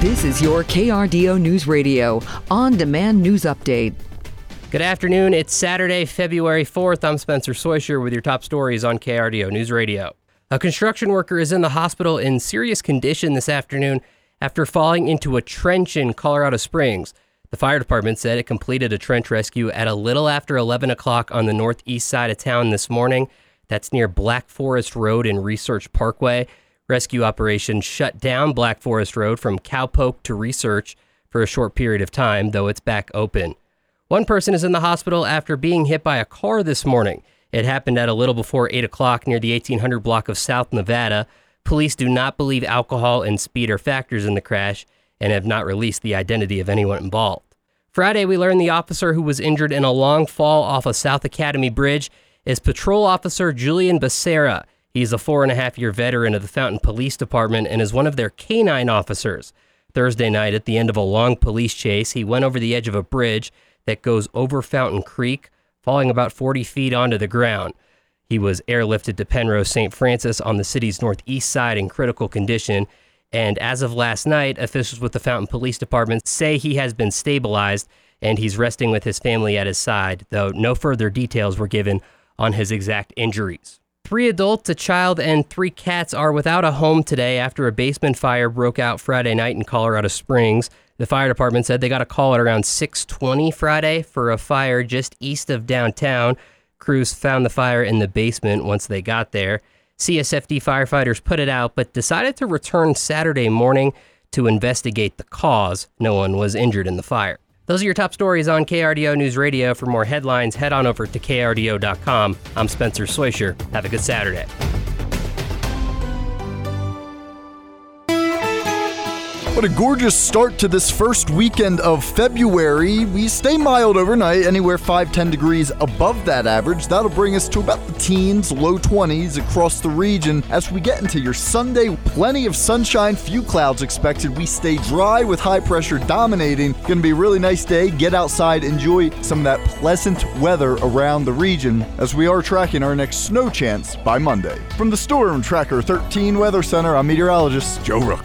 This is your KRDO News Radio on demand news update. Good afternoon. It's Saturday, February 4th. I'm Spencer Soisher with your top stories on KRDO News Radio. A construction worker is in the hospital in serious condition this afternoon after falling into a trench in Colorado Springs. The fire department said it completed a trench rescue at a little after 11 o'clock on the northeast side of town this morning. That's near Black Forest Road and Research Parkway. Rescue operations shut down Black Forest Road from Cowpoke to Research for a short period of time, though it's back open. One person is in the hospital after being hit by a car this morning. It happened at a little before 8 o'clock near the 1800 block of South Nevada. Police do not believe alcohol and speed are factors in the crash and have not released the identity of anyone involved. Friday, we learned the officer who was injured in a long fall off of South Academy Bridge is Patrol Officer Julian Becerra. He's a four and a half year veteran of the Fountain Police Department and is one of their canine officers. Thursday night, at the end of a long police chase, he went over the edge of a bridge that goes over Fountain Creek, falling about 40 feet onto the ground. He was airlifted to Penrose St. Francis on the city's northeast side in critical condition. And as of last night, officials with the Fountain Police Department say he has been stabilized and he's resting with his family at his side, though no further details were given on his exact injuries. Three adults, a child, and three cats are without a home today after a basement fire broke out Friday night in Colorado Springs. The fire department said they got a call at around 6:20 Friday for a fire just east of downtown. Crews found the fire in the basement once they got there. CSFD firefighters put it out but decided to return Saturday morning to investigate the cause. No one was injured in the fire. Those are your top stories on KRDO News Radio. For more headlines, head on over to krdo.com. I'm Spencer Soisher. Have a good Saturday. What a gorgeous start to this first weekend of February. We stay mild overnight, anywhere 5 10 degrees above that average. That'll bring us to about the teens, low 20s across the region. As we get into your Sunday, plenty of sunshine, few clouds expected. We stay dry with high pressure dominating. Gonna be a really nice day. Get outside, enjoy some of that pleasant weather around the region as we are tracking our next snow chance by Monday. From the Storm Tracker 13 Weather Center, I'm meteorologist Joe Rook.